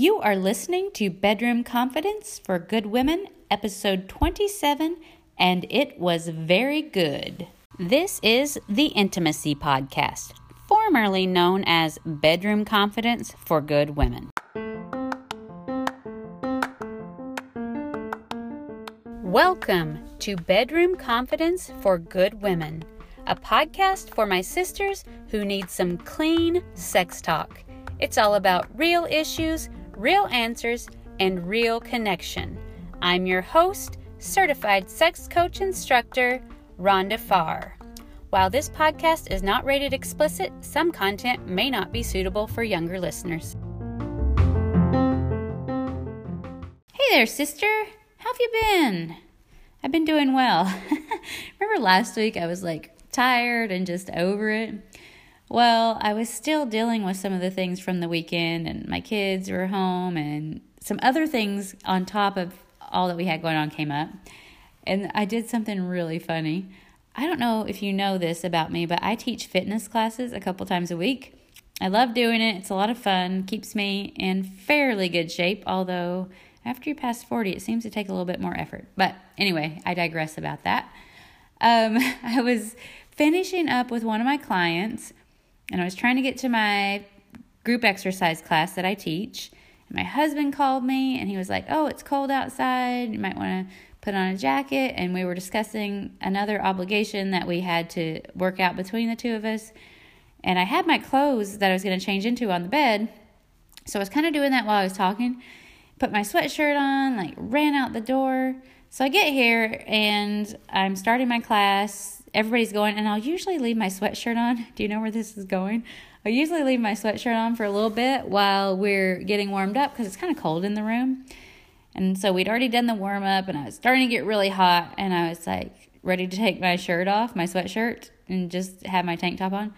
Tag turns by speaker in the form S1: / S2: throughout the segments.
S1: You are listening to Bedroom Confidence for Good Women, episode 27, and it was very good. This is the Intimacy Podcast, formerly known as Bedroom Confidence for Good Women. Welcome to Bedroom Confidence for Good Women, a podcast for my sisters who need some clean sex talk. It's all about real issues real answers, and real connection. I'm your host, certified sex coach instructor, Rhonda Farr. While this podcast is not rated explicit, some content may not be suitable for younger listeners. Hey there, sister. How have you been? I've been doing well. Remember last week I was like tired and just over it? Well, I was still dealing with some of the things from the weekend, and my kids were home, and some other things on top of all that we had going on came up. And I did something really funny. I don't know if you know this about me, but I teach fitness classes a couple times a week. I love doing it, it's a lot of fun, keeps me in fairly good shape, although after you pass 40, it seems to take a little bit more effort. But anyway, I digress about that. Um, I was finishing up with one of my clients and I was trying to get to my group exercise class that I teach. And my husband called me and he was like, Oh, it's cold outside. You might want to put on a jacket. And we were discussing another obligation that we had to work out between the two of us. And I had my clothes that I was going to change into on the bed. So I was kind of doing that while I was talking. Put my sweatshirt on, like ran out the door. So I get here and I'm starting my class everybody's going, and I'll usually leave my sweatshirt on. Do you know where this is going? I usually leave my sweatshirt on for a little bit while we're getting warmed up because it's kind of cold in the room. And so we'd already done the warm up, and I was starting to get really hot, and I was like ready to take my shirt off, my sweatshirt, and just have my tank top on.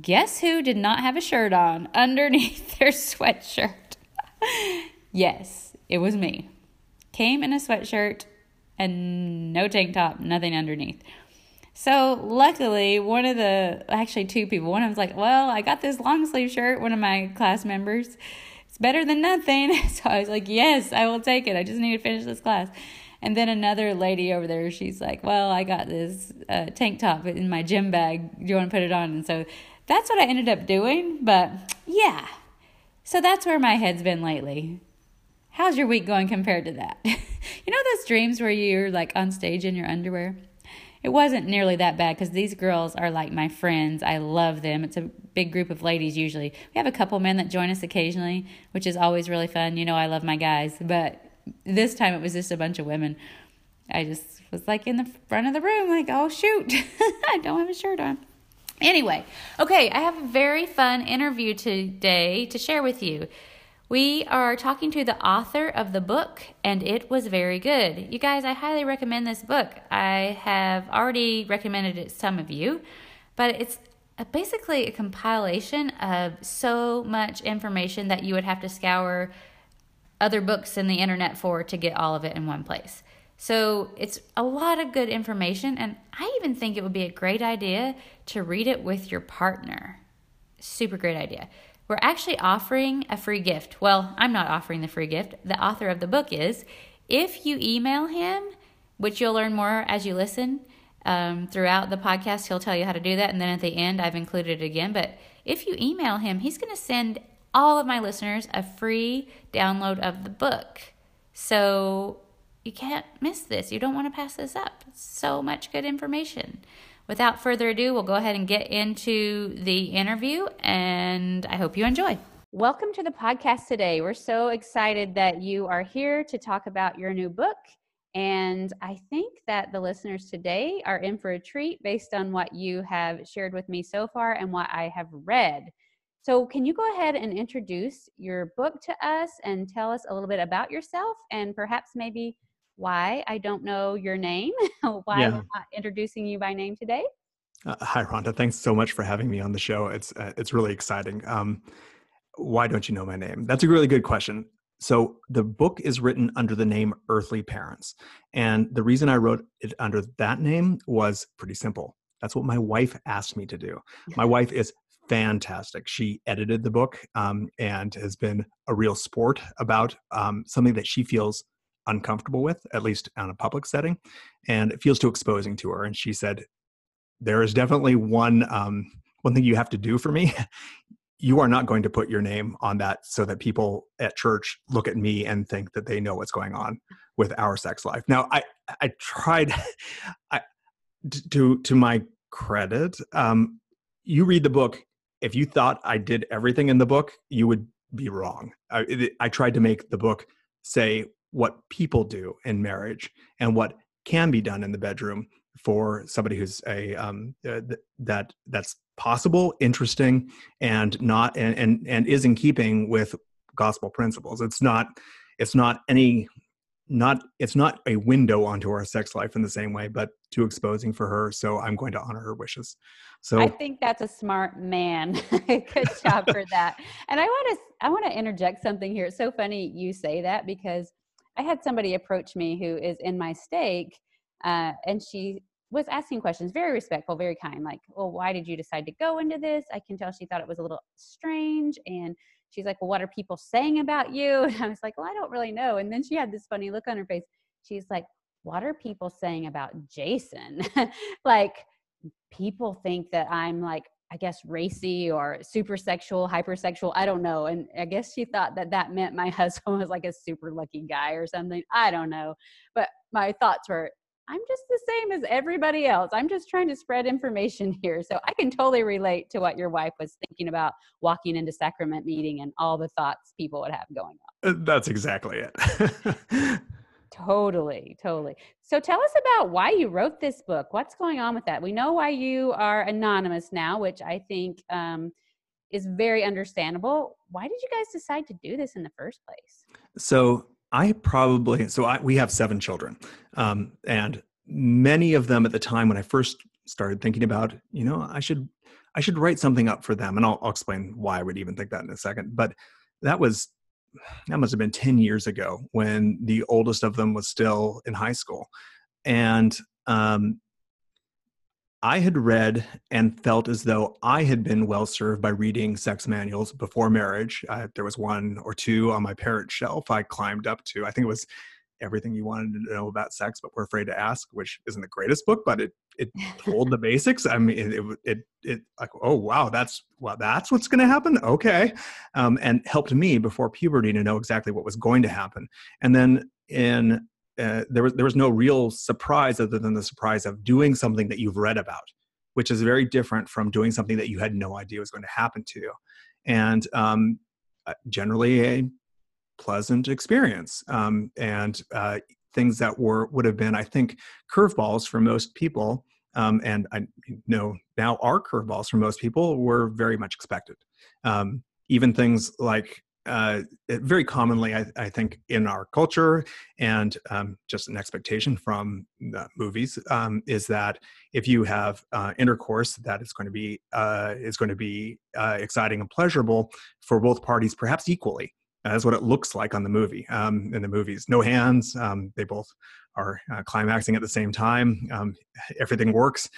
S1: Guess who did not have a shirt on underneath their sweatshirt? yes, it was me. Came in a sweatshirt and no tank top, nothing underneath. So luckily, one of the actually two people, one of them's like, "Well, I got this long sleeve shirt." One of my class members, it's better than nothing. So I was like, "Yes, I will take it. I just need to finish this class." And then another lady over there, she's like, "Well, I got this uh, tank top in my gym bag. Do you want to put it on?" And so that's what I ended up doing. But yeah, so that's where my head's been lately. How's your week going compared to that? you know those dreams where you're like on stage in your underwear? It wasn't nearly that bad because these girls are like my friends. I love them. It's a big group of ladies usually. We have a couple men that join us occasionally, which is always really fun. You know, I love my guys, but this time it was just a bunch of women. I just was like in the front of the room, like, oh shoot, I don't have a shirt on. Anyway, okay, I have a very fun interview today to share with you. We are talking to the author of the book, and it was very good. You guys, I highly recommend this book. I have already recommended it to some of you, but it's basically a compilation of so much information that you would have to scour other books in the internet for to get all of it in one place. So it's a lot of good information, and I even think it would be a great idea to read it with your partner. Super great idea. We're actually offering a free gift. Well, I'm not offering the free gift. The author of the book is. If you email him, which you'll learn more as you listen um, throughout the podcast, he'll tell you how to do that. And then at the end, I've included it again. But if you email him, he's going to send all of my listeners a free download of the book. So you can't miss this. You don't want to pass this up. So much good information without further ado, we'll go ahead and get into the interview, and I hope you enjoy. Welcome to the podcast today. We're so excited that you are here to talk about your new book. And I think that the listeners today are in for a treat based on what you have shared with me so far and what I have read. So, can you go ahead and introduce your book to us and tell us a little bit about yourself and perhaps maybe why I don't know your name, why yeah. I'm not introducing you by name today.
S2: Uh, hi, Rhonda. Thanks so much for having me on the show. It's uh, it's really exciting. Um, why don't you know my name? That's a really good question. So the book is written under the name Earthly Parents, and the reason I wrote it under that name was pretty simple. That's what my wife asked me to do. My wife is fantastic. She edited the book um, and has been a real sport about um, something that she feels uncomfortable with, at least on a public setting, and it feels too exposing to her. And she said, "There is definitely one um, one thing you have to do for me. you are not going to put your name on that so that people at church look at me and think that they know what's going on with our sex life." Now, I I tried, I to to my credit, um, you read the book. If you thought I did everything in the book, you would be wrong. I, I tried to make the book say what people do in marriage and what can be done in the bedroom for somebody who's a um, uh, th- that that's possible, interesting, and not and, and and is in keeping with gospel principles. It's not it's not any not it's not a window onto our sex life in the same way but too exposing for her so i'm going to honor her wishes. So
S1: i think that's a smart man. Good job for that. And i want to i want to interject something here. It's so funny you say that because i had somebody approach me who is in my stake uh, and she was asking questions very respectful very kind like well why did you decide to go into this i can tell she thought it was a little strange and she's like, Well, what are people saying about you? And I was like, Well, I don't really know. And then she had this funny look on her face. She's like, What are people saying about Jason? like, people think that I'm like, I guess racy or super sexual, hypersexual. I don't know. And I guess she thought that that meant my husband was like a super lucky guy or something. I don't know. But my thoughts were, I'm just the same as everybody else. I'm just trying to spread information here. So I can totally relate to what your wife was thinking about walking into sacrament meeting and all the thoughts people would have going on.
S2: Uh, that's exactly it.
S1: totally, totally. So tell us about why you wrote this book. What's going on with that? We know why you are anonymous now, which I think um, is very understandable. Why did you guys decide to do this in the first place?
S2: So I probably so I, we have seven children, um, and many of them at the time when I first started thinking about, you know, I should I should write something up for them, and I'll, I'll explain why I would even think that in a second. But that was that must have been ten years ago when the oldest of them was still in high school, and um, I had read and felt as though I had been well served by reading sex manuals before marriage. Uh, there was one or two on my parent shelf I climbed up to. I think it was everything you wanted to know about sex, but were afraid to ask, which isn't the greatest book, but it it told the basics. I mean, it it it, like oh wow, that's well that's what's going to happen. Okay, um, and helped me before puberty to know exactly what was going to happen. And then in uh, there was there was no real surprise other than the surprise of doing something that you've read about, which is very different from doing something that you had no idea was going to happen to you, and um, uh, generally a pleasant experience um, and uh, things that were would have been I think curveballs for most people. Um, and I know now are curveballs for most people were very much expected. Um, even things like uh, very commonly, I, I, think, in our culture and um, just an expectation from movies um, is that if you have uh, intercourse, that is going to be uh, is going to be uh, exciting and pleasurable for both parties, perhaps equally. That's what it looks like on the movie. Um, in the movies, no hands. Um, they both are uh, climaxing at the same time. Um, everything works,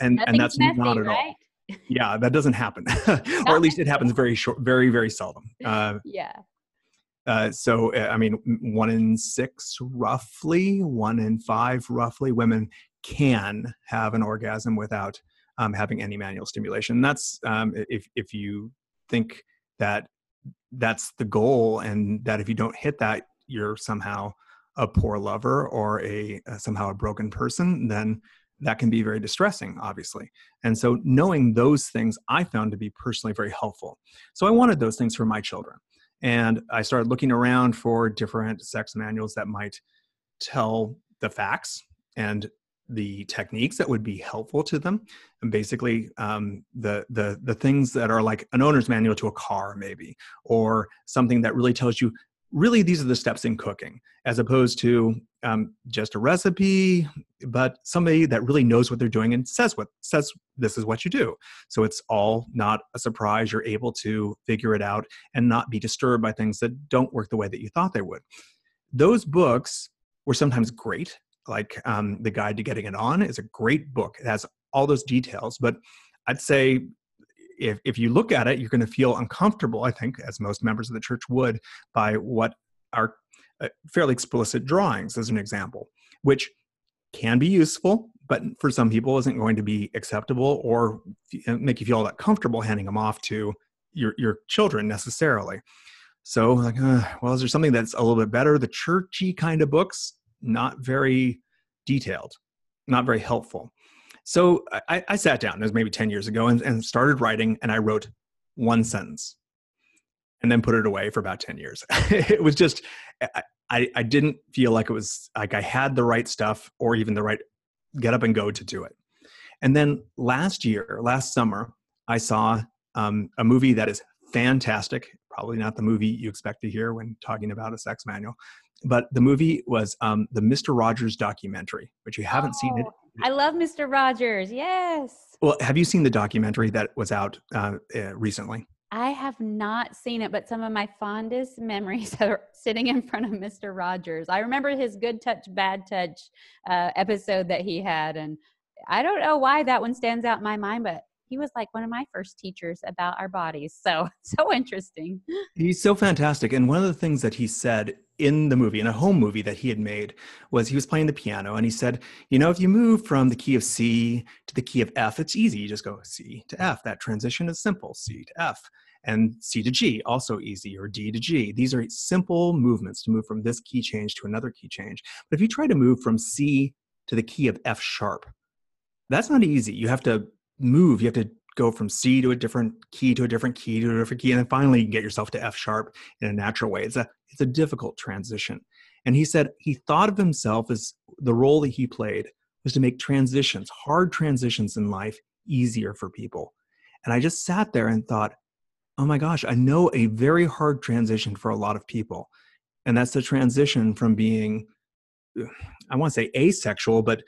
S2: and
S1: Nothing's and
S2: that's
S1: messy,
S2: not at
S1: right?
S2: all yeah that doesn't happen or at least it happens very short very very seldom
S1: uh, yeah
S2: uh, so uh, i mean one in six roughly one in five roughly women can have an orgasm without um, having any manual stimulation and that's um, if, if you think that that's the goal and that if you don't hit that you're somehow a poor lover or a uh, somehow a broken person then that can be very distressing, obviously. And so, knowing those things I found to be personally very helpful. So, I wanted those things for my children. And I started looking around for different sex manuals that might tell the facts and the techniques that would be helpful to them. And basically um, the the the things that are like an owner's manual to a car maybe or something that really tells you really these are the steps in cooking as opposed to um, just a recipe but somebody that really knows what they're doing and says what says this is what you do. So it's all not a surprise you're able to figure it out and not be disturbed by things that don't work the way that you thought they would. Those books were sometimes great like um, the guide to getting it on is a great book it has all those details but i'd say if, if you look at it, you're going to feel uncomfortable, I think, as most members of the church would, by what are uh, fairly explicit drawings, as an example, which can be useful, but for some people isn't going to be acceptable or make you feel all that comfortable handing them off to your, your children necessarily. So, like, uh, well, is there something that's a little bit better? The churchy kind of books, not very detailed, not very helpful. So I, I sat down, it was maybe 10 years ago, and, and started writing, and I wrote one sentence and then put it away for about 10 years. it was just, I, I didn't feel like it was like I had the right stuff or even the right get up and go to do it. And then last year, last summer, I saw um, a movie that is fantastic. Probably not the movie you expect to hear when talking about a sex manual, but the movie was um, the Mr. Rogers documentary, which you haven't oh, seen it. Oh,
S1: I love Mr. Rogers. Yes.
S2: Well, have you seen the documentary that was out uh, uh, recently?
S1: I have not seen it, but some of my fondest memories are sitting in front of Mr. Rogers. I remember his good touch, bad touch uh, episode that he had. And I don't know why that one stands out in my mind, but he was like one of my first teachers about our bodies. So, so interesting.
S2: He's so fantastic. And one of the things that he said in the movie, in a home movie that he had made, was he was playing the piano and he said, You know, if you move from the key of C to the key of F, it's easy. You just go C to F. That transition is simple C to F. And C to G, also easy, or D to G. These are simple movements to move from this key change to another key change. But if you try to move from C to the key of F sharp, that's not easy. You have to move, you have to go from C to a different key to a different key to a different key, and then finally get yourself to F sharp in a natural way. It's a it's a difficult transition. And he said he thought of himself as the role that he played was to make transitions, hard transitions in life, easier for people. And I just sat there and thought, oh my gosh, I know a very hard transition for a lot of people. And that's the transition from being, I want to say asexual, but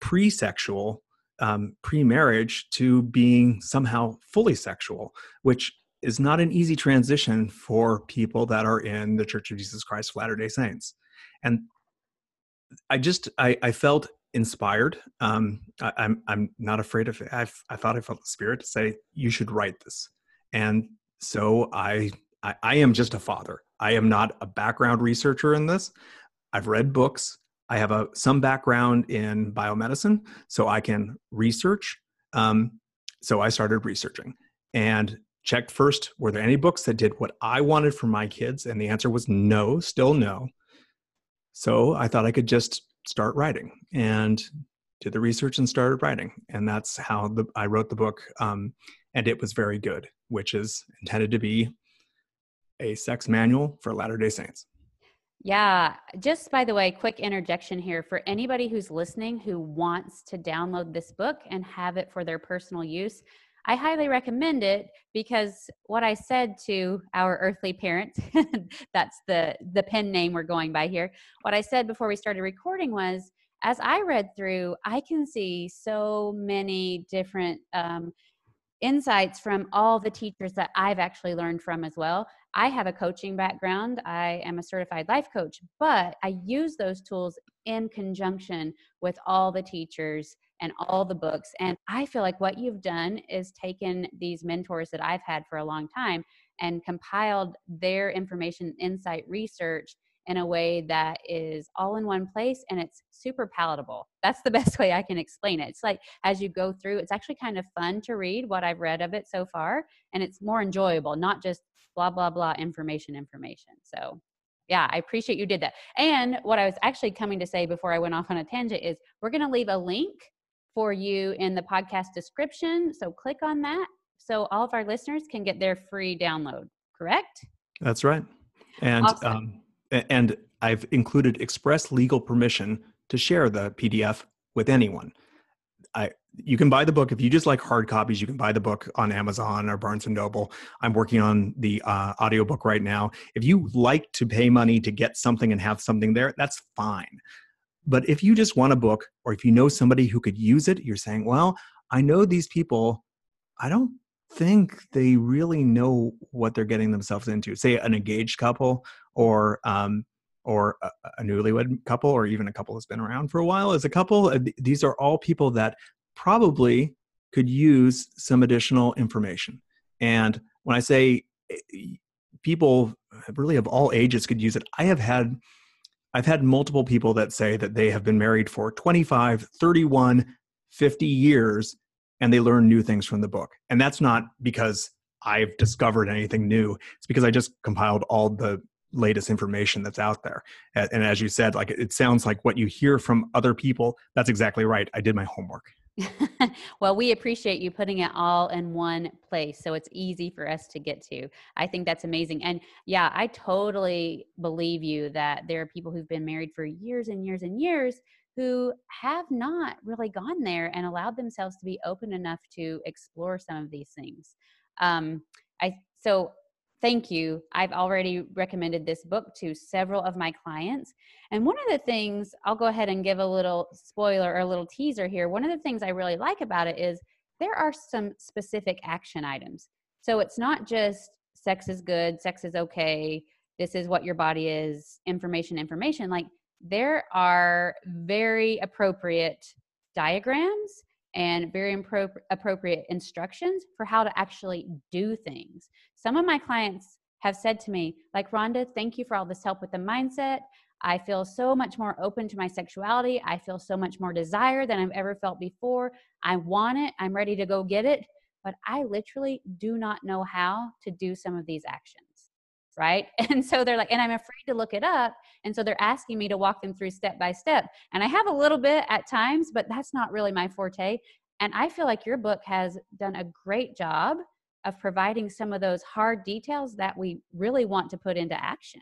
S2: pre sexual um, pre-marriage to being somehow fully sexual, which is not an easy transition for people that are in the Church of Jesus Christ of Latter-day Saints. And I just I, I felt inspired. Um, I, am I'm, I'm not afraid of it. I I thought I felt the spirit to say you should write this, and so I, I I am just a father. I am not a background researcher in this. I've read books. I have a some background in biomedicine, so I can research. Um, so I started researching and checked first were there any books that did what I wanted for my kids, and the answer was no, still no. So I thought I could just start writing and did the research and started writing, and that's how the, I wrote the book. Um, and it was very good, which is intended to be a sex manual for Latter Day Saints.
S1: Yeah, just by the way, quick interjection here for anybody who's listening who wants to download this book and have it for their personal use. I highly recommend it because what I said to our earthly parents, that's the the pen name we're going by here. What I said before we started recording was as I read through, I can see so many different um, insights from all the teachers that I've actually learned from as well. I have a coaching background. I am a certified life coach, but I use those tools in conjunction with all the teachers and all the books. And I feel like what you've done is taken these mentors that I've had for a long time and compiled their information, insight, research in a way that is all in one place and it's super palatable. That's the best way I can explain it. It's like as you go through, it's actually kind of fun to read what I've read of it so far, and it's more enjoyable, not just blah, blah, blah, information, information. So, yeah, I appreciate you did that. And what I was actually coming to say before I went off on a tangent is we're going to leave a link for you in the podcast description. So, click on that so all of our listeners can get their free download, correct?
S2: That's right. And, awesome. um, and I've included express legal permission to share the PDF with anyone. I you can buy the book if you just like hard copies. You can buy the book on Amazon or Barnes and Noble. I'm working on the uh, audiobook right now. If you like to pay money to get something and have something there, that's fine. But if you just want a book, or if you know somebody who could use it, you're saying, "Well, I know these people. I don't think they really know what they're getting themselves into. Say an engaged couple or um, or a, a, newlywed couple or even a couple that's been around for a while as a couple. These are all people that probably could use some additional information. And when I say eh, people really of all ages could use it, I have had I've had multiple people that say that they have been married for 25, 31, 50 years and they learn new things from the book. And that's not because I've discovered anything new. It's because I just compiled all the latest information that's out there. And as you said, like it sounds like what you hear from other people, that's exactly right. I did my homework.
S1: well, we appreciate you putting it all in one place so it's easy for us to get to. I think that's amazing. And yeah, I totally believe you that there are people who've been married for years and years and years who have not really gone there and allowed themselves to be open enough to explore some of these things. Um, I so thank you. I've already recommended this book to several of my clients. And one of the things, I'll go ahead and give a little spoiler or a little teaser here. One of the things I really like about it is there are some specific action items. So it's not just sex is good, sex is okay, this is what your body is, information, information. Like there are very appropriate diagrams and very impro- appropriate instructions for how to actually do things. Some of my clients have said to me, like, Rhonda, thank you for all this help with the mindset. I feel so much more open to my sexuality. I feel so much more desire than I've ever felt before. I want it. I'm ready to go get it. But I literally do not know how to do some of these actions. Right. And so they're like, and I'm afraid to look it up. And so they're asking me to walk them through step by step. And I have a little bit at times, but that's not really my forte. And I feel like your book has done a great job of providing some of those hard details that we really want to put into action.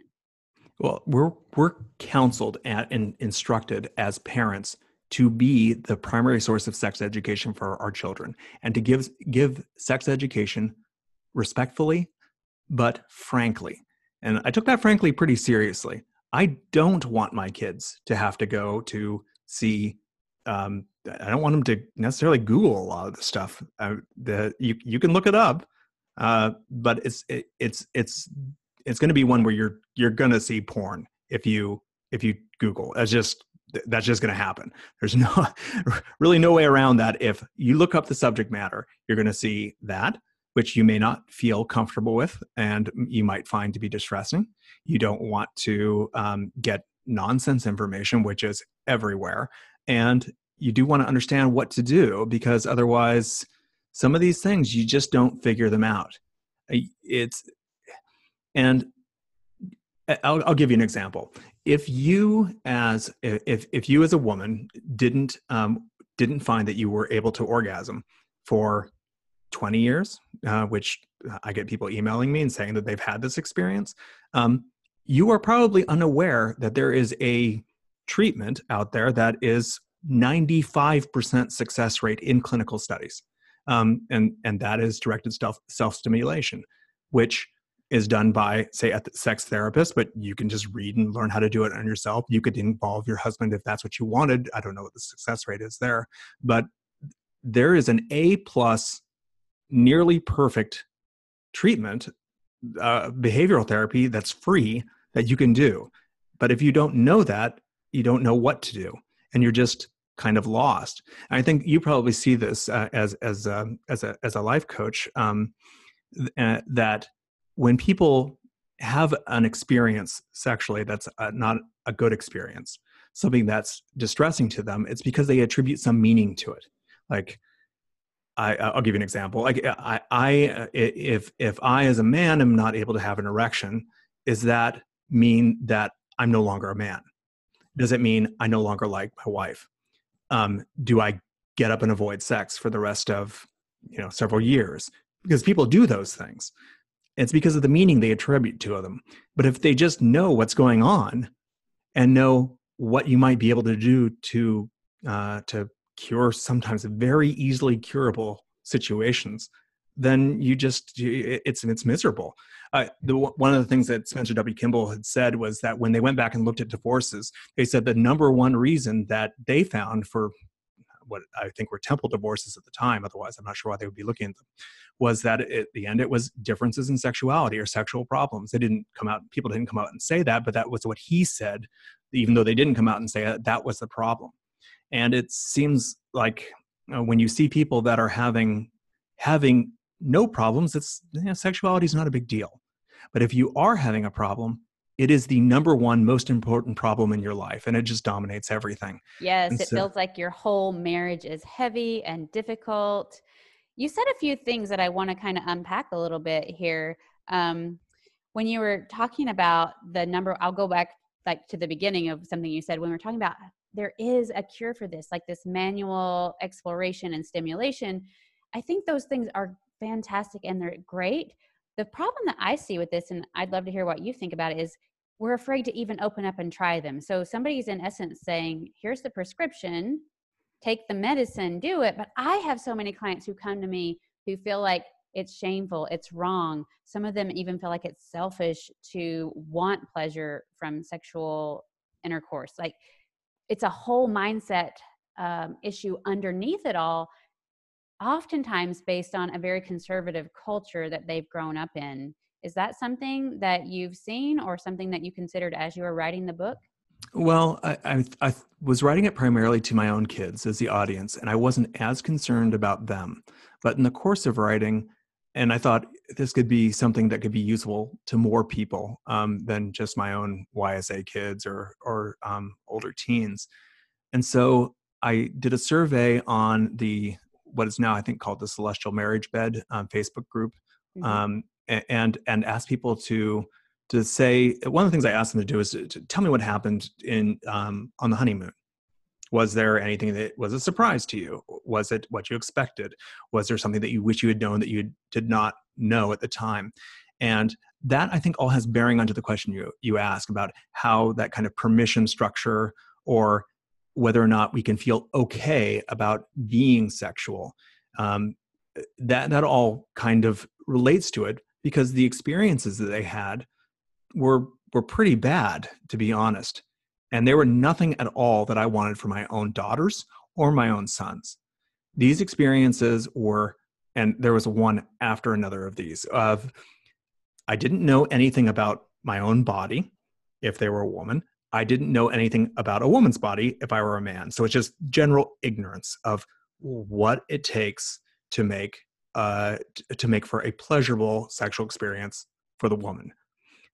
S2: Well, we're we're counseled and instructed as parents to be the primary source of sex education for our children and to give give sex education respectfully but frankly. And I took that frankly pretty seriously. I don't want my kids to have to go to see um, I don't want them to necessarily Google a lot of the stuff. Uh, the you you can look it up, uh, but it's it, it's it's it's going to be one where you're you're going to see porn if you if you Google. That's just that's just going to happen. There's no really no way around that. If you look up the subject matter, you're going to see that which you may not feel comfortable with and you might find to be distressing. You don't want to um, get nonsense information, which is everywhere. And you do want to understand what to do because otherwise, some of these things you just don't figure them out it's and I'll, I'll give you an example if you as if if you as a woman didn't um, didn't find that you were able to orgasm for 20 years uh, which i get people emailing me and saying that they've had this experience um, you are probably unaware that there is a treatment out there that is 95% success rate in clinical studies um, and and that is directed self self stimulation, which is done by say a sex therapist, but you can just read and learn how to do it on yourself. You could involve your husband if that's what you wanted. I don't know what the success rate is there, but there is an A plus, nearly perfect treatment, uh, behavioral therapy that's free that you can do. But if you don't know that, you don't know what to do, and you're just kind of lost. And I think you probably see this uh, as as um, as a as a life coach um, uh, that when people have an experience sexually that's uh, not a good experience, something that's distressing to them, it's because they attribute some meaning to it. Like I, I'll give you an example. Like I, I, uh, if if I as a man am not able to have an erection, is that mean that I'm no longer a man? Does it mean I no longer like my wife? um, do I get up and avoid sex for the rest of you know several years? Because people do those things. It's because of the meaning they attribute to them. But if they just know what's going on and know what you might be able to do to uh, to cure sometimes very easily curable situations, then you just it's it's miserable. Uh, the, one of the things that Spencer W. Kimball had said was that when they went back and looked at divorces, they said the number one reason that they found for what I think were temple divorces at the time, otherwise I'm not sure why they would be looking at them, was that at the end it was differences in sexuality or sexual problems. They didn't come out, people didn't come out and say that, but that was what he said, even though they didn't come out and say it, that was the problem. And it seems like uh, when you see people that are having having no problems, it's you know, sexuality is not a big deal. But if you are having a problem, it is the number one most important problem in your life and it just dominates everything.
S1: Yes, and it so, feels like your whole marriage is heavy and difficult. You said a few things that I want to kind of unpack a little bit here. Um, when you were talking about the number, I'll go back like to the beginning of something you said when we are talking about there is a cure for this, like this manual exploration and stimulation. I think those things are fantastic and they're great. The problem that I see with this, and I'd love to hear what you think about it, is we're afraid to even open up and try them. So somebody's in essence saying, here's the prescription, take the medicine, do it. But I have so many clients who come to me who feel like it's shameful, it's wrong. Some of them even feel like it's selfish to want pleasure from sexual intercourse. Like it's a whole mindset um, issue underneath it all oftentimes based on a very conservative culture that they've grown up in. Is that something that you've seen or something that you considered as you were writing the book?
S2: Well, I, I, I, was writing it primarily to my own kids as the audience, and I wasn't as concerned about them. But in the course of writing, and I thought this could be something that could be useful to more people um, than just my own YSA kids or or um, older teens. And so I did a survey on the what is now I think called the Celestial Marriage Bed um, Facebook group, mm-hmm. um, and and asked people to to say one of the things I asked them to do is to, to tell me what happened in um, on the honeymoon. Was there anything that was a surprise to you? Was it what you expected? Was there something that you wish you had known that you did not know at the time? And that I think all has bearing onto the question you you ask about how that kind of permission structure or whether or not we can feel okay about being sexual. Um, that that all kind of relates to it because the experiences that they had were were pretty bad, to be honest, and there were nothing at all that I wanted for my own daughters or my own sons. These experiences were, and there was one after another of these. Of I didn't know anything about my own body if they were a woman. I didn't know anything about a woman's body if I were a man. So it's just general ignorance of what it takes to make uh, to make for a pleasurable sexual experience for the woman.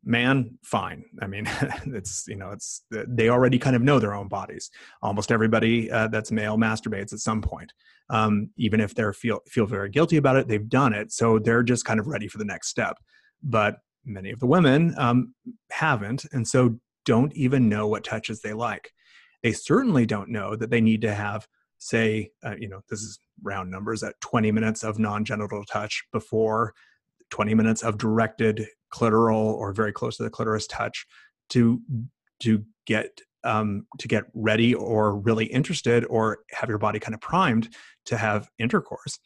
S2: Man, fine. I mean, it's you know, it's they already kind of know their own bodies. Almost everybody uh, that's male masturbates at some point, um, even if they feel feel very guilty about it. They've done it, so they're just kind of ready for the next step. But many of the women um, haven't, and so don't even know what touches they like. They certainly don't know that they need to have, say, uh, you know, this is round numbers at 20 minutes of non genital touch before 20 minutes of directed clitoral or very close to the clitoris touch to to get um, to get ready or really interested or have your body kind of primed to have intercourse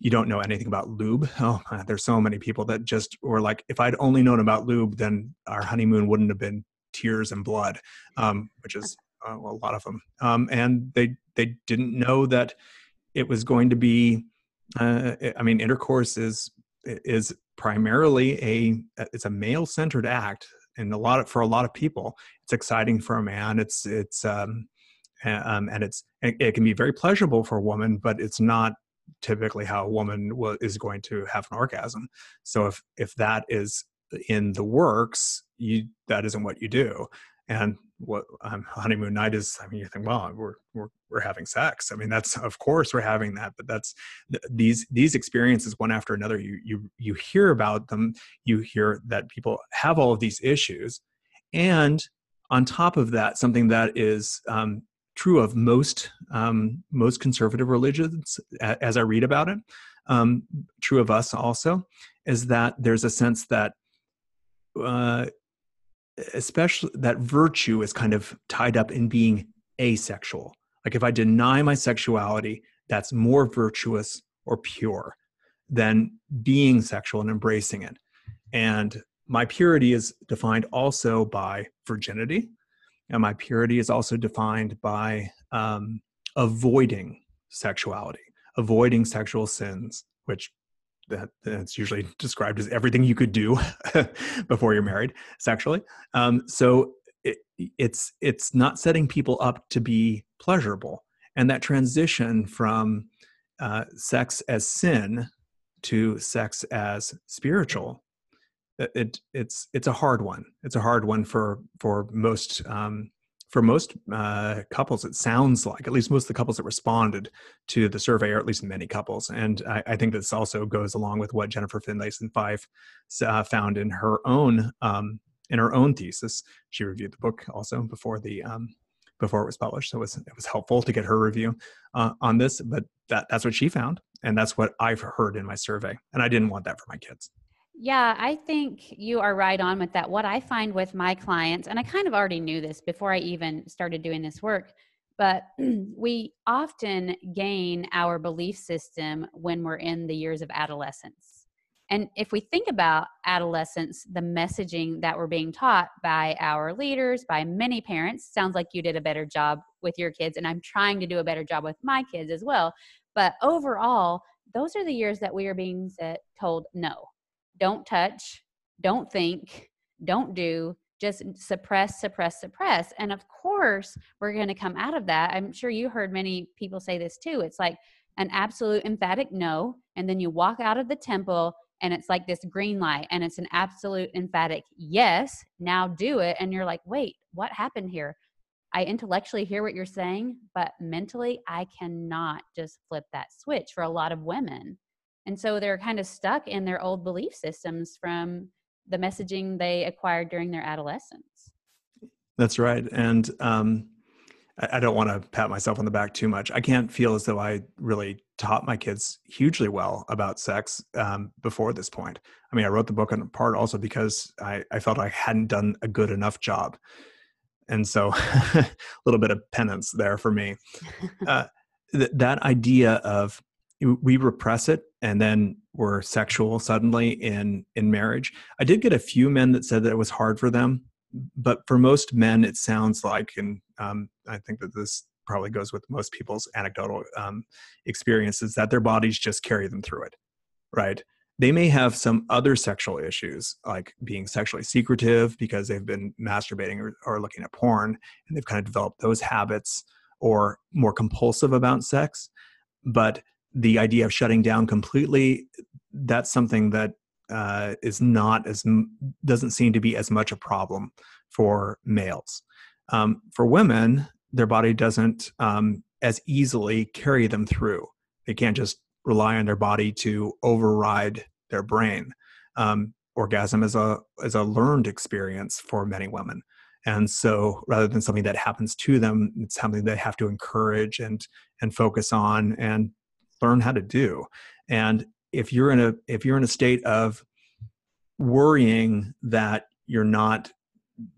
S2: you don't know anything about lube. Oh, there's so many people that just were like, if I'd only known about lube, then our honeymoon wouldn't have been tears and blood, um, which is uh, a lot of them. Um, and they they didn't know that it was going to be. Uh, I mean, intercourse is is primarily a it's a male centered act, and a lot of, for a lot of people, it's exciting for a man. It's it's um, um, and it's it can be very pleasurable for a woman, but it's not typically how a woman is going to have an orgasm. So if if that is in the works, you that isn't what you do. And what um, honeymoon night is, I mean, you think, well, we're we're we're having sex. I mean, that's of course we're having that, but that's these these experiences one after another. You you you hear about them. You hear that people have all of these issues, and on top of that, something that is um, true of most um, most conservative religions, as I read about it, um, true of us also, is that there's a sense that uh, especially that virtue is kind of tied up in being asexual. Like if I deny my sexuality, that's more virtuous or pure than being sexual and embracing it. And my purity is defined also by virginity. And my purity is also defined by um, avoiding sexuality, avoiding sexual sins, which that that's usually described as everything you could do before you're married sexually. Um, so it, it's it's not setting people up to be pleasurable, and that transition from uh, sex as sin to sex as spiritual, it, it's it's a hard one. It's a hard one for for most um, for most uh, couples. It sounds like at least most of the couples that responded to the survey, or at least many couples. And I, I think this also goes along with what Jennifer Finlayson Fife uh, found in her own um, in her own thesis. She reviewed the book also before the um, before it was published, so it was it was helpful to get her review uh, on this. But that that's what she found, and that's what I've heard in my survey. And I didn't want that for my kids.
S1: Yeah, I think you are right on with that. What I find with my clients, and I kind of already knew this before I even started doing this work, but we often gain our belief system when we're in the years of adolescence. And if we think about adolescence, the messaging that we're being taught by our leaders, by many parents, sounds like you did a better job with your kids, and I'm trying to do a better job with my kids as well. But overall, those are the years that we are being told no don't touch, don't think, don't do, just suppress, suppress, suppress. And of course, we're going to come out of that. I'm sure you heard many people say this too. It's like an absolute emphatic no. And then you walk out of the temple and it's like this green light and it's an absolute emphatic yes. Now do it. And you're like, wait, what happened here? I intellectually hear what you're saying, but mentally, I cannot just flip that switch for a lot of women. And so they're kind of stuck in their old belief systems from the messaging they acquired during their adolescence.
S2: That's right. And um, I, don't want to pat myself on the back too much. I can't feel as though I really taught my kids hugely well about sex um, before this point. I mean, I wrote the book in part also because I, I felt I hadn't done a good enough job. And so a little bit of penance there for me. Uh, th- that idea of we repress it and then we're sexual suddenly in in marriage. I did get a few men that said that it was hard for them but for most men it sounds like and um, i think that this probably goes with most people's anecdotal um, experiences that their bodies just carry them through it right? They may have some other sexual issues like being sexually secretive because they've been masturbating or, or looking at porn and they've kind of developed those habits or more compulsive about sex but the idea of shutting down completely that's something that uh, is not as doesn't seem to be as much a problem for males. Um, for women their body doesn't um, as easily carry them through. They can't just rely on their body to override their brain. Um, orgasm is a is a learned experience for many women. And so rather than something that happens to them it's something they have to encourage and and focus on and learn how to do. And if you're in a if you're in a state of worrying that you're not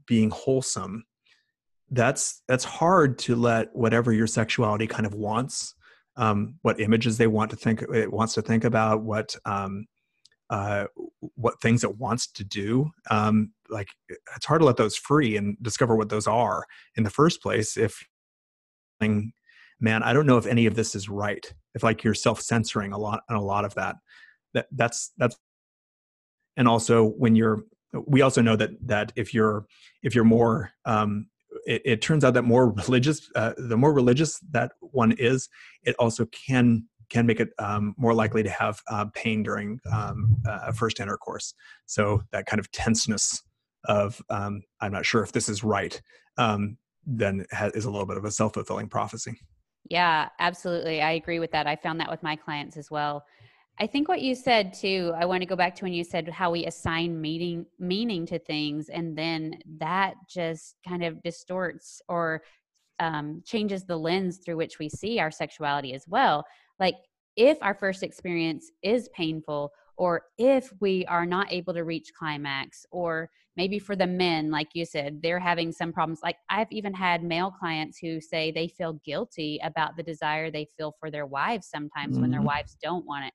S2: being wholesome that's that's hard to let whatever your sexuality kind of wants um, what images they want to think it wants to think about what um, uh, what things it wants to do um, like it's hard to let those free and discover what those are in the first place if man, I don't know if any of this is right. If like you're self-censoring a lot on a lot of that, that that's that's and also when you're we also know that that if you're if you're more um, it, it, turns out that more religious uh, the more religious that one is it also can can make it um, more likely to have uh, pain during um, uh, first intercourse so that kind of tenseness of um, i'm not sure if this is right um, then has, is a little bit of a self-fulfilling prophecy
S1: yeah, absolutely. I agree with that. I found that with my clients as well. I think what you said too, I want to go back to when you said how we assign meaning meaning to things and then that just kind of distorts or um, changes the lens through which we see our sexuality as well. Like if our first experience is painful or if we are not able to reach climax or maybe for the men like you said they're having some problems like i've even had male clients who say they feel guilty about the desire they feel for their wives sometimes mm-hmm. when their mm-hmm. wives don't want it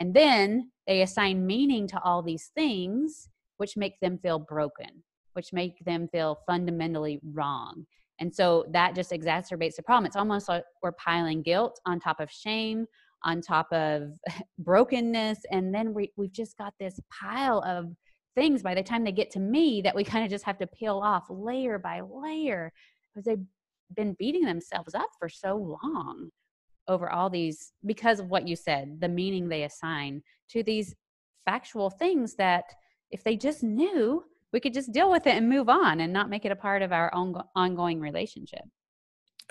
S1: and then they assign meaning to all these things which make them feel broken which make them feel fundamentally wrong and so that just exacerbates the problem it's almost like we're piling guilt on top of shame on top of brokenness and then we, we've just got this pile of things by the time they get to me that we kind of just have to peel off layer by layer because they've been beating themselves up for so long over all these because of what you said, the meaning they assign to these factual things that if they just knew, we could just deal with it and move on and not make it a part of our ongoing relationship.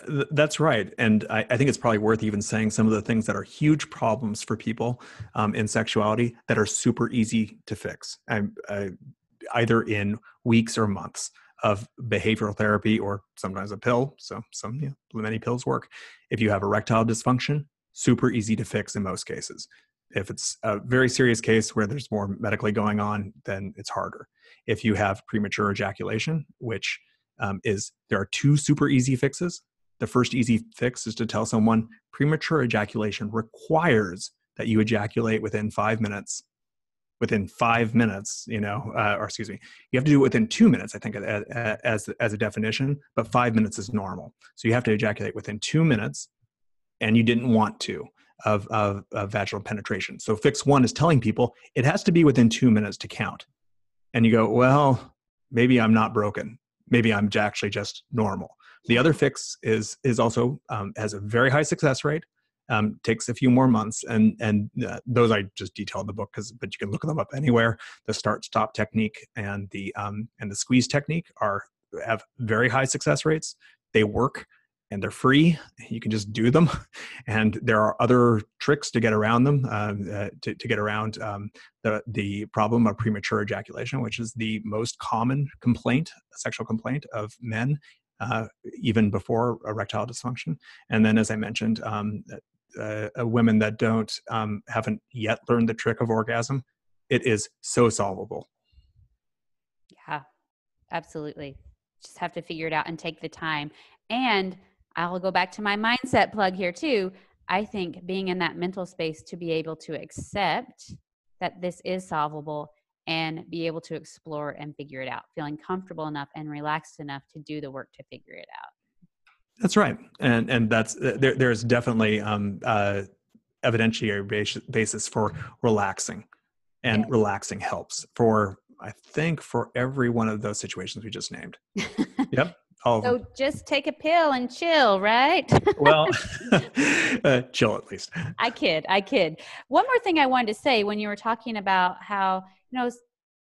S2: That's right. And I, I, think it's probably worth even saying some of the things that are huge problems for people um, in sexuality that are super easy to fix, and, uh, either in weeks or months of behavioral therapy or sometimes a pill. So, some know, many pills work. If you have erectile dysfunction, super easy to fix in most cases. If it's a very serious case where there's more medically going on, then it's harder. If you have premature ejaculation, which um, is there are two super easy fixes the first easy fix is to tell someone premature ejaculation requires that you ejaculate within five minutes. Within five minutes you know uh, or excuse me you have to do it within two minutes i think as, as, a definition but five minutes is normal. So you have to ejaculate within two minutes and you didn't want to of, of, of vaginal penetration. So fix one is telling people it has to be within two minutes to count. And you go well maybe i'm not broken. Maybe i'm actually just normal the other fix is is also um, has a very high success rate. Um, takes a few more months, and and uh, those I just detailed in the book because but you can look them up anywhere. The start stop technique and the um, and the squeeze technique are have very high success rates. They work and they're free. You can just do them, and there are other tricks to get around them. Uh, uh, to, to, get around um, the the problem of premature ejaculation, which is the most common complaint, sexual complaint of men uh, even before erectile dysfunction. And then, as I mentioned, um, uh, uh, women that don't um, haven't yet learned the trick of orgasm, it is so solvable.
S1: Yeah, absolutely. Just have to figure it out and take the time. And I'll go back to my mindset plug here too. I think being in that mental space to be able to accept that this is solvable and be able to explore and figure it out, feeling comfortable enough and relaxed enough to do the work to figure it out.
S2: That's right, and and that's uh, there. There's definitely um, uh, evidentiary basis for relaxing, and yes. relaxing helps for I think for every one of those situations we just named. yep.
S1: All so just take a pill and chill, right?
S2: well, uh, chill at least.
S1: I kid. I kid. One more thing I wanted to say when you were talking about how you know,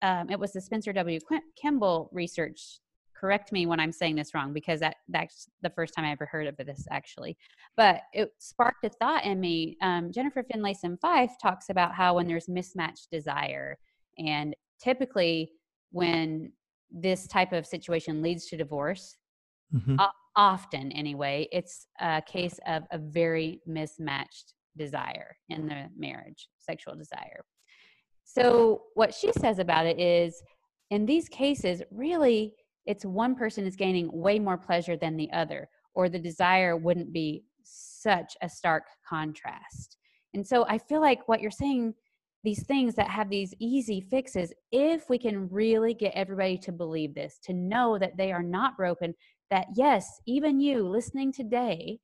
S1: um, it was the Spencer W. Kimball research. Correct me when I'm saying this wrong because that that's the first time I ever heard of this actually. But it sparked a thought in me. Um, Jennifer Finlayson Fife talks about how when there's mismatched desire, and typically when this type of situation leads to divorce, mm-hmm. uh, often anyway, it's a case of a very mismatched desire in the marriage, sexual desire. So, what she says about it is in these cases, really, it's one person is gaining way more pleasure than the other, or the desire wouldn't be such a stark contrast. And so, I feel like what you're saying, these things that have these easy fixes, if we can really get everybody to believe this, to know that they are not broken, that yes, even you listening today,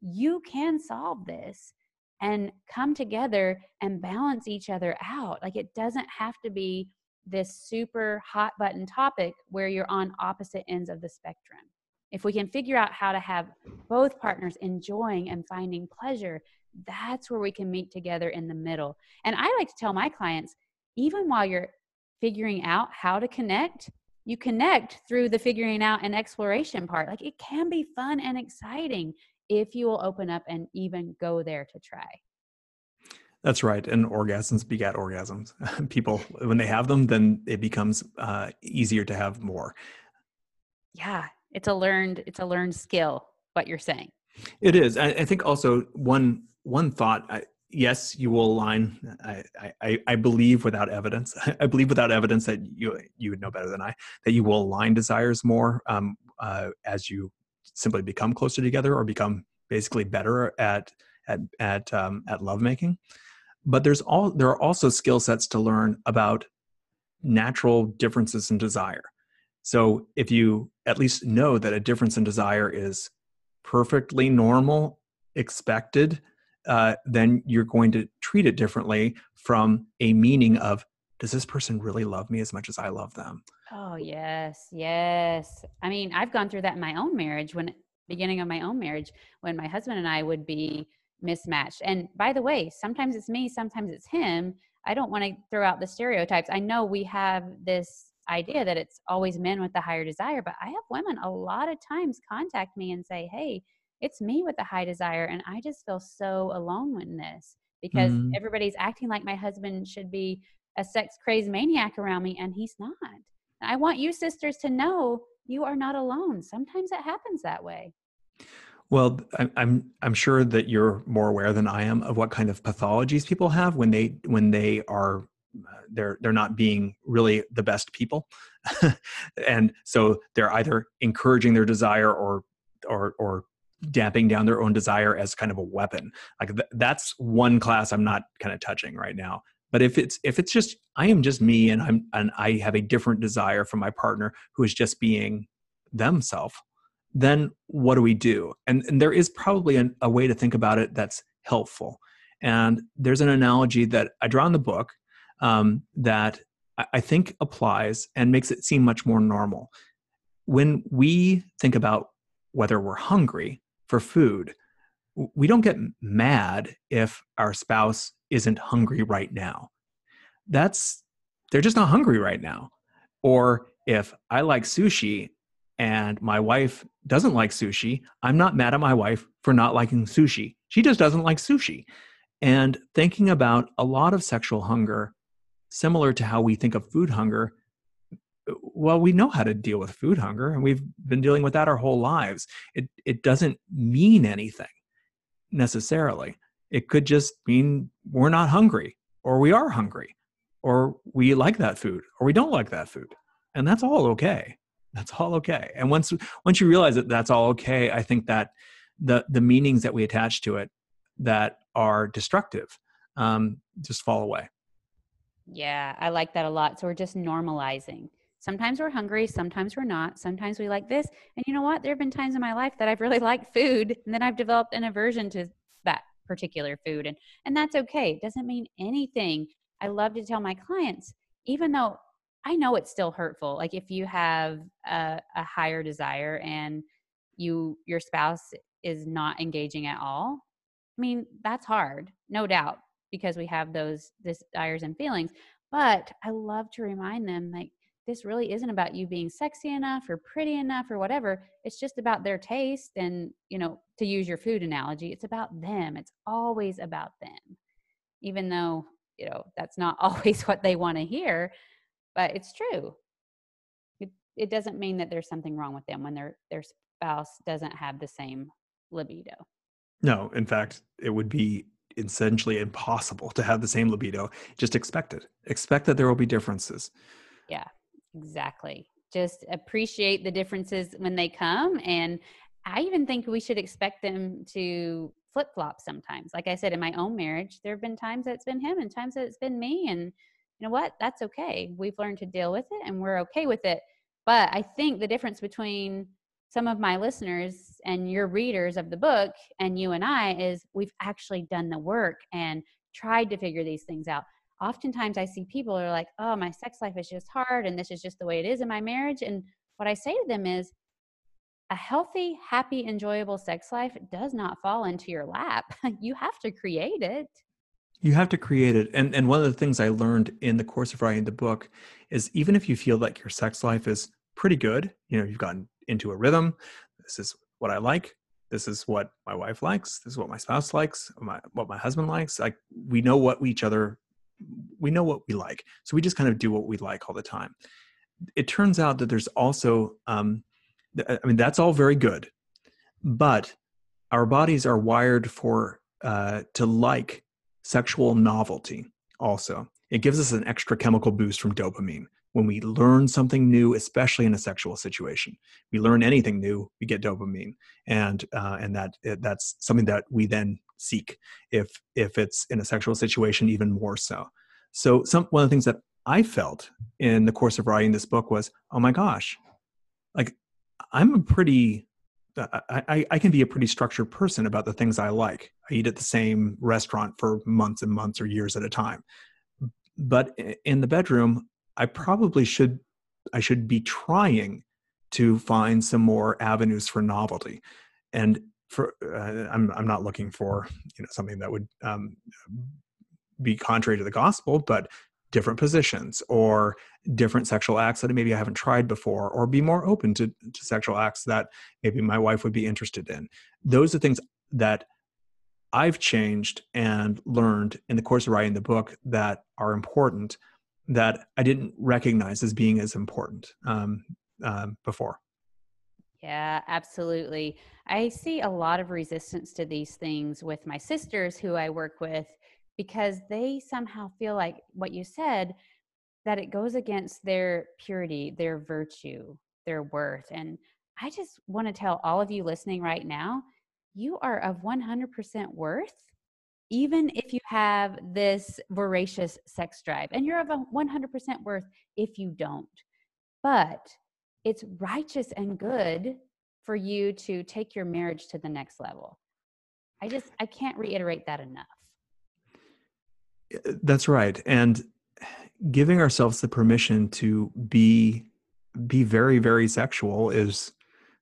S1: you can solve this and come together and balance each other out. Like it doesn't have to be this super hot button topic where you're on opposite ends of the spectrum. If we can figure out how to have both partners enjoying and finding pleasure, that's where we can meet together in the middle. And I like to tell my clients, even while you're figuring out how to connect, you connect through the figuring out and exploration part. Like it can be fun and exciting if you will open up and even go there to try.
S2: That's right. And orgasms begat orgasms. People, when they have them, then it becomes uh, easier to have more.
S1: Yeah, it's a learned it's a learned skill. What you're saying.
S2: It is. I, I think also one one thought. I, yes, you will align. I, I, I believe without evidence. I believe without evidence that you you would know better than I that you will align desires more um, uh, as you simply become closer together or become basically better at at at um, at lovemaking. But there's all there are also skill sets to learn about natural differences in desire. So if you at least know that a difference in desire is perfectly normal, expected, uh, then you're going to treat it differently from a meaning of does this person really love me as much as I love them?
S1: Oh, yes, yes. I mean, I've gone through that in my own marriage when beginning of my own marriage when my husband and I would be mismatched. And by the way, sometimes it's me, sometimes it's him. I don't want to throw out the stereotypes. I know we have this idea that it's always men with the higher desire, but I have women a lot of times contact me and say, Hey, it's me with the high desire. And I just feel so alone in this because mm-hmm. everybody's acting like my husband should be a sex crazed maniac around me, and he's not. I want you sisters to know you are not alone. Sometimes it happens that way.
S2: Well, I'm I'm sure that you're more aware than I am of what kind of pathologies people have when they when they are they're they're not being really the best people, and so they're either encouraging their desire or or or damping down their own desire as kind of a weapon. Like th- that's one class I'm not kind of touching right now. But if it's if it's just I am just me and I'm and I have a different desire from my partner who is just being themselves then what do we do? And, and there is probably an, a way to think about it that's helpful. And there's an analogy that I draw in the book um, that I think applies and makes it seem much more normal. When we think about whether we're hungry for food, we don't get mad if our spouse isn't hungry right now. That's, they're just not hungry right now. Or if I like sushi and my wife doesn't like sushi, I'm not mad at my wife for not liking sushi. She just doesn't like sushi. And thinking about a lot of sexual hunger, similar to how we think of food hunger, well, we know how to deal with food hunger and we've been dealing with that our whole lives. It, it doesn't mean anything necessarily. It could just mean we're not hungry or we are hungry or we like that food or we don't like that food. And that's all okay that's all okay. And once once you realize that that's all okay i think that the the meanings that we attach to it that are destructive um, just fall away.
S1: Yeah i like that a lot. So we're just normalizing. Sometimes we're hungry sometimes we're not. Sometimes we like this. And you know what? There have been times in my life that i've really liked food and then i've developed an aversion to that particular food and and that's okay. It doesn't mean anything. I love to tell my clients even though I know it's still hurtful. Like if you have a, a higher desire and you your spouse is not engaging at all, I mean that's hard, no doubt, because we have those desires and feelings. But I love to remind them like this really isn't about you being sexy enough or pretty enough or whatever. It's just about their taste and, you know, to use your food analogy, it's about them. It's always about them. Even though, you know, that's not always what they want to hear but it's true. It, it doesn't mean that there's something wrong with them when their their spouse doesn't have the same libido.
S2: No in fact it would be essentially impossible to have the same libido just expect it. Expect that there will be differences.
S1: Yeah exactly. Just appreciate the differences when they come and i even think we should expect them to flip flop sometimes. Like i said in my own marriage there have been times that it's been him and times that it's been me and you know what? That's okay. We've learned to deal with it and we're okay with it. But I think the difference between some of my listeners and your readers of the book and you and I is we've actually done the work and tried to figure these things out. Oftentimes I see people are like, "Oh, my sex life is just hard and this is just the way it is in my marriage." And what I say to them is a healthy, happy, enjoyable sex life does not fall into your lap. you have to create it.
S2: You have to create it. And and one of the things I learned in the course of writing the book is even if you feel like your sex life is pretty good, you know, you've gotten into a rhythm, this is what I like, this is what my wife likes, this is what my spouse likes, my, what my husband likes. Like we know what each other we know what we like. So we just kind of do what we like all the time. It turns out that there's also um I mean that's all very good. But our bodies are wired for uh, to like sexual novelty also. It gives us an extra chemical boost from dopamine when we learn something new, especially in a sexual situation. We learn anything new, we get dopamine, and uh, and that that's something that we then seek if if it's in a sexual situation, even more so. So some one of the things that I felt in the course of writing this book was, oh my gosh, like I'm a pretty I, I, can be a pretty structured person about the things I like. I eat at the same restaurant for months and months or years at a time. But in the bedroom, I probably should I should be trying to find some more avenues for novelty. And for uh, I'm I'm not looking for you know something that would um, be contrary to the gospel, but different positions or different sexual acts that maybe I haven't tried before, or be more open to, to sexual acts that maybe my wife would be interested in. Those are things that I've changed and learned in the course of writing the book that are important that I didn't recognize as being as important um, um, before.
S1: Yeah, absolutely. I see a lot of resistance to these things with my sisters who I work with because they somehow feel like what you said that it goes against their purity, their virtue, their worth. And I just want to tell all of you listening right now, you are of 100% worth even if you have this voracious sex drive and you're of a 100% worth if you don't. But it's righteous and good for you to take your marriage to the next level. I just I can't reiterate that enough.
S2: That's right. And giving ourselves the permission to be be very very sexual is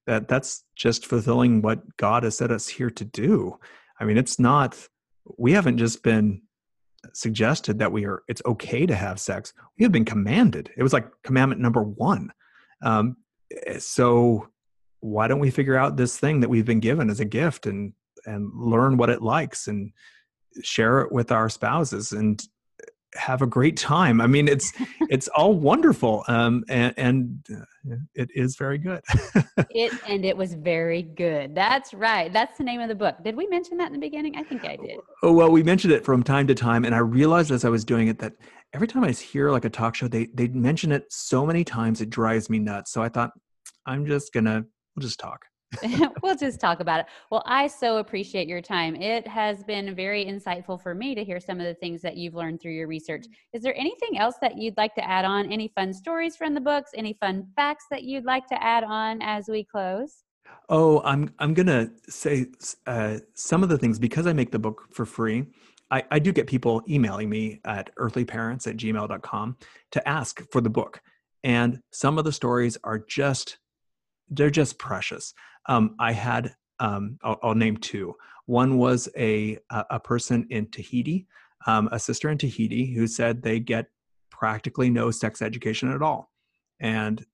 S2: that that's just fulfilling what God has set us here to do. I mean, it's not we haven't just been suggested that we are it's okay to have sex. We have been commanded. It was like commandment number 1. Um so why don't we figure out this thing that we've been given as a gift and and learn what it likes and share it with our spouses and have a great time. I mean, it's it's all wonderful, um, and, and uh, it is very good.
S1: it and it was very good. That's right. That's the name of the book. Did we mention that in the beginning? I think I did.
S2: Oh well, we mentioned it from time to time, and I realized as I was doing it that every time I hear like a talk show, they they mention it so many times it drives me nuts. So I thought I'm just gonna we'll just talk.
S1: we'll just talk about it. Well, I so appreciate your time. It has been very insightful for me to hear some of the things that you've learned through your research. Is there anything else that you'd like to add on? Any fun stories from the books? Any fun facts that you'd like to add on as we close?
S2: Oh, I'm I'm gonna say uh, some of the things because I make the book for free. I, I do get people emailing me at earthlyparents at gmail.com to ask for the book. And some of the stories are just they're just precious. Um, I had um, I'll, I'll, name two. One was a a person in Tahiti, um, a sister in Tahiti, who said they get practically no sex education at all, and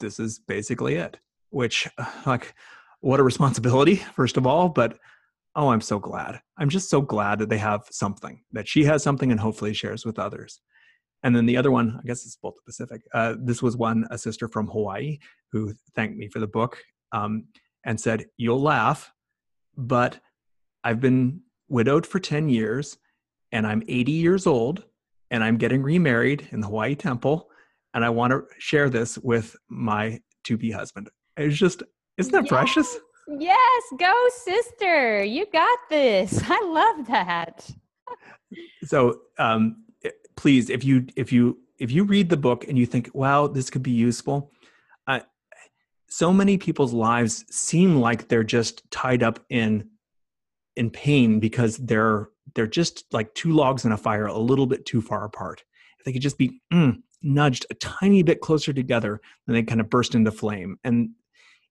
S2: this is basically it. Which, like, what a responsibility, first of all, but oh, I'm so glad. I'm just so glad that they have something that she has something and hopefully shares with others. And then the other one, I guess it's both the Pacific. Uh, this was one, a sister from Hawaii who thanked me for the book um, and said, You'll laugh, but I've been widowed for 10 years and I'm 80 years old and I'm getting remarried in the Hawaii temple. And I want to share this with my to be husband. It's just, isn't that yes. precious?
S1: Yes, go sister. You got this. I love that.
S2: so, um, please if you if you if you read the book and you think wow this could be useful uh, so many people's lives seem like they're just tied up in in pain because they're they're just like two logs in a fire a little bit too far apart. If they could just be mm, nudged a tiny bit closer together then they kind of burst into flame. And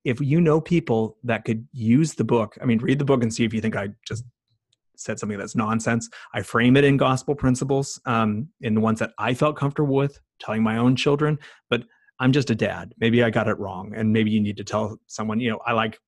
S2: if you know people that could use the book i mean read the book and see if you think i just said something that's nonsense. I frame it in gospel principles, um, in the ones that I felt comfortable with telling my own children. But I'm just a dad. Maybe I got it wrong, and maybe you need to tell someone. You know, I like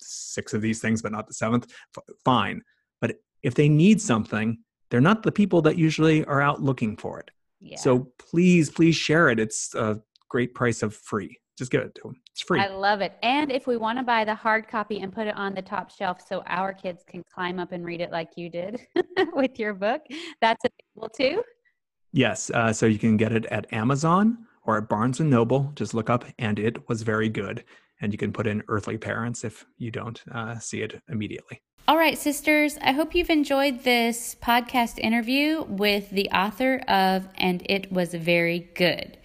S2: six of these things, but not the seventh. F- fine. But if they need something, they're not the people that usually are out looking for it. Yeah. So please, please share it. It's a great price of free just give it to them. It's free.
S1: I love it. And if we want to buy the hard copy and put it on the top shelf so our kids can climb up and read it like you did with your book, that's available too.
S2: Yes. Uh, so you can get it at Amazon or at Barnes and Noble. Just look up, and it was very good. And you can put in Earthly Parents if you don't uh, see it immediately.
S1: All right, sisters, I hope you've enjoyed this podcast interview with the author of And It Was Very Good.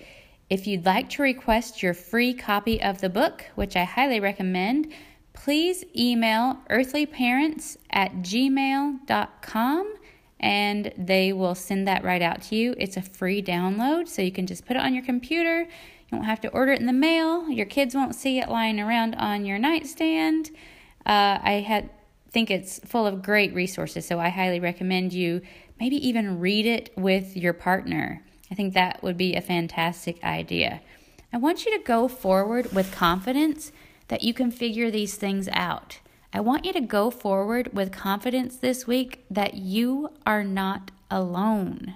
S1: If you'd like to request your free copy of the book, which I highly recommend, please email earthlyparents at gmail.com and they will send that right out to you. It's a free download, so you can just put it on your computer. You won't have to order it in the mail. Your kids won't see it lying around on your nightstand. Uh, I had think it's full of great resources, so I highly recommend you maybe even read it with your partner. I think that would be a fantastic idea. I want you to go forward with confidence that you can figure these things out. I want you to go forward with confidence this week that you are not alone.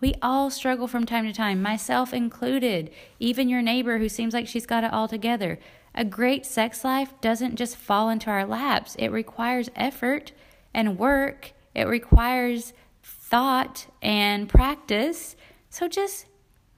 S1: We all struggle from time to time, myself included, even your neighbor who seems like she's got it all together. A great sex life doesn't just fall into our laps, it requires effort and work, it requires thought and practice. So just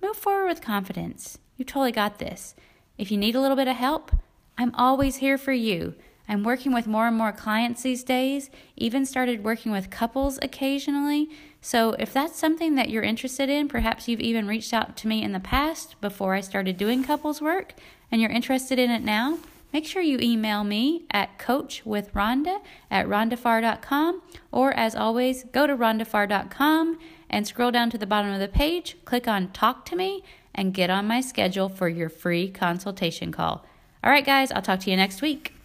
S1: move forward with confidence. You totally got this. If you need a little bit of help, I'm always here for you. I'm working with more and more clients these days, even started working with couples occasionally. So, if that's something that you're interested in, perhaps you've even reached out to me in the past before I started doing couples work, and you're interested in it now, make sure you email me at coachwithrhonda at rhondafarr.com, or as always, go to rhondafarr.com and scroll down to the bottom of the page, click on Talk to Me, and get on my schedule for your free consultation call. All right, guys, I'll talk to you next week.